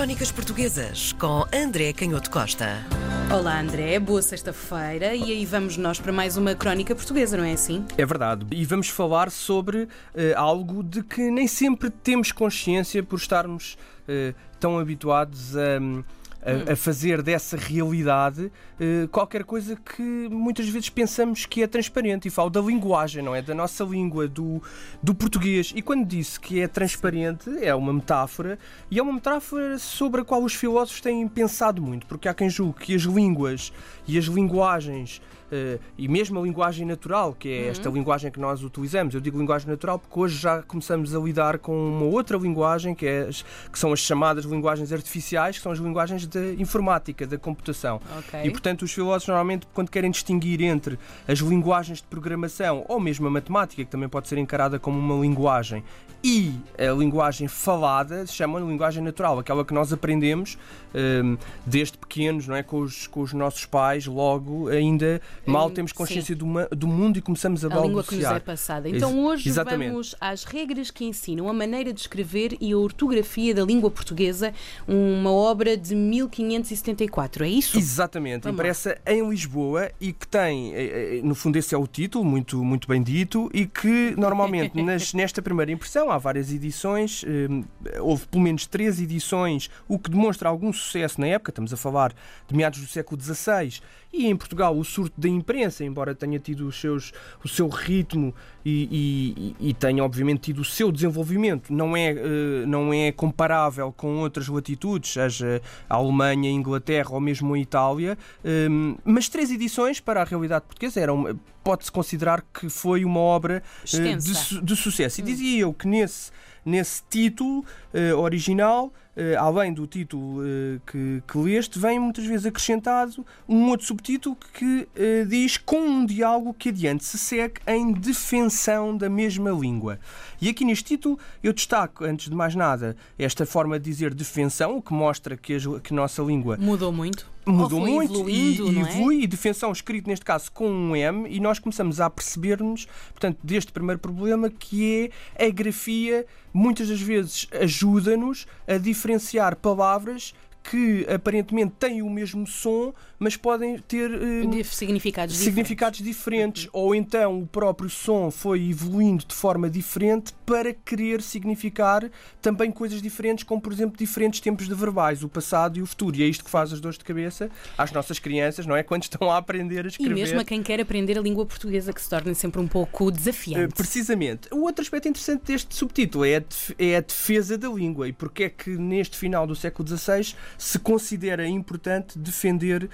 Crónicas Portuguesas com André Canhoto Costa. Olá André, boa sexta-feira e aí vamos nós para mais uma crónica portuguesa, não é assim? É verdade. E vamos falar sobre uh, algo de que nem sempre temos consciência por estarmos uh, tão habituados a. A, a fazer dessa realidade uh, qualquer coisa que muitas vezes pensamos que é transparente. E falo da linguagem, não é? Da nossa língua, do, do português. E quando disse que é transparente, é uma metáfora, e é uma metáfora sobre a qual os filósofos têm pensado muito, porque há quem julgue que as línguas e as linguagens e mesmo a linguagem natural, que é esta uhum. linguagem que nós utilizamos. Eu digo linguagem natural porque hoje já começamos a lidar com uma outra linguagem, que, é as, que são as chamadas linguagens artificiais, que são as linguagens da informática, da computação. Okay. E, portanto, os filósofos normalmente, quando querem distinguir entre as linguagens de programação ou mesmo a matemática, que também pode ser encarada como uma linguagem, e a linguagem falada, chamam linguagem natural, aquela que nós aprendemos um, desde pequenos, não é? Com os, com os nossos pais, logo ainda mal hum, temos consciência do, do, mundo e começamos a, a língua que nos é passada. Então hoje Exatamente. vamos às regras que ensinam a maneira de escrever e a ortografia da língua portuguesa, uma obra de 1574, é isso? Exatamente, vamos impressa lá. em Lisboa e que tem, eh, eh, no fundo esse é o título, muito, muito bem dito, e que normalmente nas, nesta primeira impressão há várias edições, hum, houve pelo menos três edições, o que demonstra algum sucesso na época, estamos a falar de meados do século XVI, e em Portugal o surto da imprensa, embora tenha tido os seus, o seu ritmo e, e, e tenha obviamente tido o seu desenvolvimento, não é, uh, não é comparável com outras latitudes, seja a Alemanha, a Inglaterra ou mesmo a Itália, um, mas três edições para a realidade portuguesa eram pode-se considerar que foi uma obra uh, de, de, sucesso. E hum. dizia eu que nesse, nesse título uh, original Uh, além do título uh, que, que leste, vem muitas vezes acrescentado um outro subtítulo que diz com um diálogo que adiante se segue em defensão da mesma língua. E aqui neste título eu destaco, antes de mais nada, esta forma de dizer defensão, o que mostra que a, que a nossa língua mudou muito mudou muito e, é? evolui, é? e defensão escrito neste caso com um M, e nós começamos a perceber-nos, portanto, deste primeiro problema que é a grafia, muitas das vezes ajuda-nos a diferenciar palavras que aparentemente têm o mesmo som, mas podem ter uh, significados, significados diferentes. diferentes. Uhum. Ou então o próprio som foi evoluindo de forma diferente para querer significar também coisas diferentes, como por exemplo diferentes tempos de verbais, o passado e o futuro. E é isto que faz as dores de cabeça às nossas crianças, não é? Quando estão a aprender a escrever. E mesmo a quem quer aprender a língua portuguesa, que se torna sempre um pouco desafiante. Uh, precisamente. O outro aspecto interessante deste subtítulo é a, é a defesa da língua e porque é que neste final do século XVI se considera importante defender uh,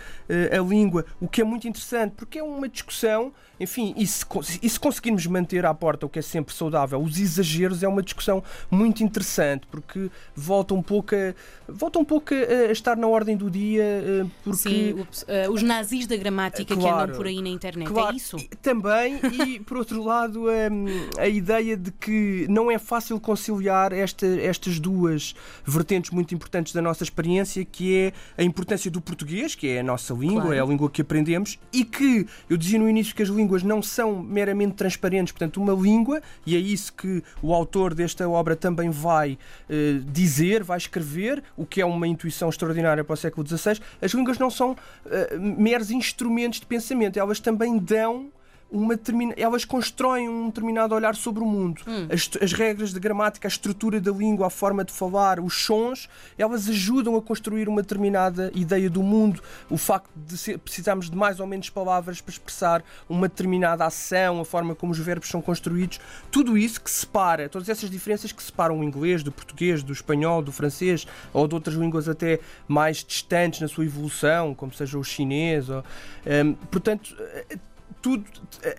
a língua, o que é muito interessante, porque é uma discussão, enfim, e se, e se conseguirmos manter à porta o que é sempre saudável, os exageros é uma discussão muito interessante, porque volta um pouco a, volta um pouco a, estar na ordem do dia, uh, porque... Sim, uh, os nazis da gramática claro, que andam por aí na internet, é claro, é isso? também, e por outro lado, um, a ideia de que não é fácil conciliar esta, estas duas vertentes muito importantes da nossa experiência que é a importância do português, que é a nossa língua, claro. é a língua que aprendemos, e que eu dizia no início que as línguas não são meramente transparentes, portanto, uma língua, e é isso que o autor desta obra também vai uh, dizer, vai escrever, o que é uma intuição extraordinária para o século XVI. As línguas não são uh, meros instrumentos de pensamento, elas também dão uma elas constroem um determinado olhar sobre o mundo. Hum. As, as, regras de gramática, a estrutura da língua, a forma de falar, os sons, elas ajudam a construir uma determinada ideia do mundo. O facto de ser, precisarmos de mais ou menos palavras para expressar uma determinada ação, a forma como os verbos são construídos, tudo isso que separa, todas essas diferenças que separam o inglês do português, do espanhol, do francês ou de outras línguas até mais distantes na sua evolução, como seja o chinês. Ou, um, portanto, tudo,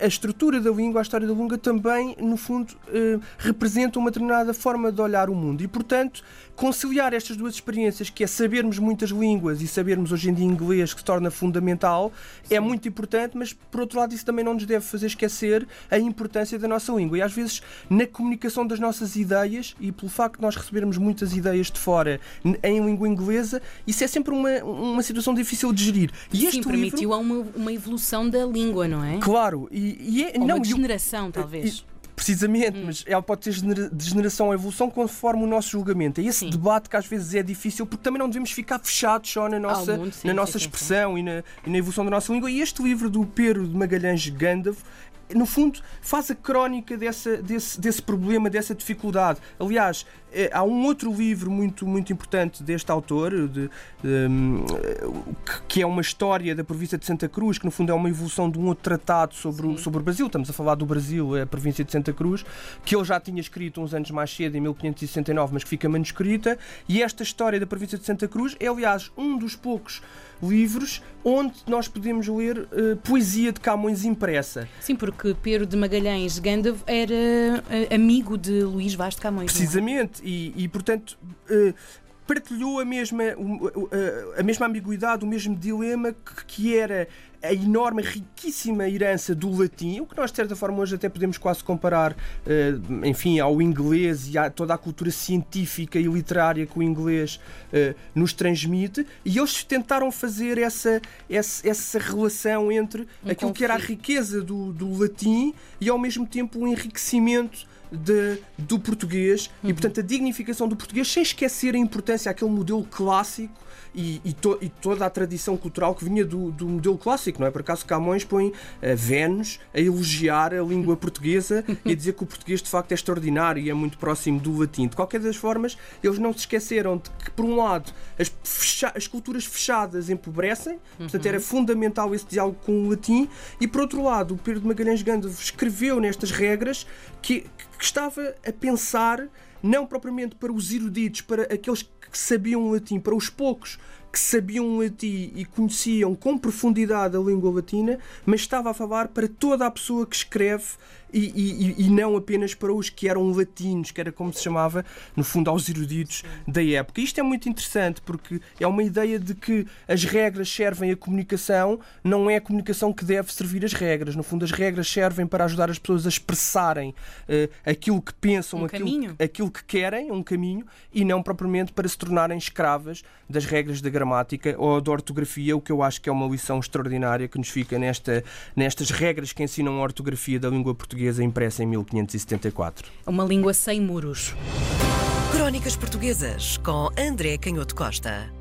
a estrutura da língua, a história da língua também, no fundo, eh, representa uma determinada forma de olhar o mundo. E, portanto, conciliar estas duas experiências, que é sabermos muitas línguas e sabermos hoje em dia inglês, que se torna fundamental, é Sim. é muito importante, mas, por outro lado, isso também não nos deve fazer esquecer a importância da nossa língua. E, às vezes, na comunicação das nossas ideias, e pelo facto de nós recebermos muitas ideias de fora em língua inglesa, isso é sempre uma, uma situação difícil de gerir. E Sim, permitiu livro... uma, uma evolução da língua, não é? Claro, e, e é, Ou não, uma degeneração, eu, talvez. Precisamente, hum. mas ela pode ter de generação a evolução conforme o nosso julgamento. É esse sim. debate que às vezes é difícil, porque também não devemos ficar fechados só na nossa, mundo, sim, na nossa sim, expressão E, na, e na evolução da nossa língua. E este livro do Pedro de Magalhães Gandalf no fundo, faz a crónica dessa, desse, desse problema, dessa dificuldade. Aliás, é, há um outro livro muito, muito importante deste autor, de, hum, que é uma história da província de Santa Cruz, que no fundo é uma evolução de um outro tratado sobre o, sobre o Brasil. Estamos a falar do Brasil, a província de Santa Cruz, que ele já tinha escrito uns anos mais cedo, em 1569, mas que fica manuscrita. E esta história da província de Santa Cruz é, aliás, um dos poucos livros onde nós podemos ler uh, poesia de Camões impressa. Sim, porque Pedro de Magalhães Gandalf era uh, amigo de Luís Vaz de Camões. É? Precisamente, é? e, e portanto. Partilhou a mesma, a mesma ambiguidade, o mesmo dilema que, era a enorme, riquíssima herança do latim, o que nós de certa forma hoje até podemos quase comparar, eh, enfim, ao inglês e a toda a cultura científica e literária que o inglês eh, nos transmite, e eles tentaram fazer essa, essa, essa relação entre um aquilo conflito. que era a riqueza do, do latim e ao mesmo tempo o enriquecimento de, do português uhum. e, portanto, a dignificação do português sem esquecer a importância daquele modelo clássico e, e, to, e, toda a tradição cultural que vinha do, do modelo clássico, não é? Por acaso Camões põe uh, Vênus a elogiar a língua portuguesa e a dizer que o português de facto é extraordinário e é muito próximo do latim. De qualquer das formas, eles não se esqueceram de que, por um lado, as, fecha as culturas fechadas empobrecem, portanto era uhum. fundamental esse diálogo com o latim, e por outro lado, o Pedro de Magalhães Gandalf escreveu nestas regras que, que estava a pensar não propriamente para os eruditos, para aqueles que sabiam latim, para os poucos que sabiam latim e conheciam com profundidade a língua latina, mas estava a falar para toda a pessoa que escreve e, e, e, não apenas para os que eram latinos, que era como se chamava, no fundo, aos eruditos da época. Isto é muito interessante porque é uma ideia de que as regras servem à comunicação, não é a comunicação que deve servir as regras. No fundo, as regras servem para ajudar as pessoas a expressarem uh, aquilo que pensam, um aquilo, aquilo que querem, um caminho, e não propriamente para se tornarem escravas das regras da gramática ou da ortografia, o que eu acho que é uma lição extraordinária que nos fica nesta, nestas regras que ensinam a ortografia da língua portuguesa portuguesa impressa em 1574. Uma língua sem muros. Crónicas Portuguesas com André Canhoto Costa.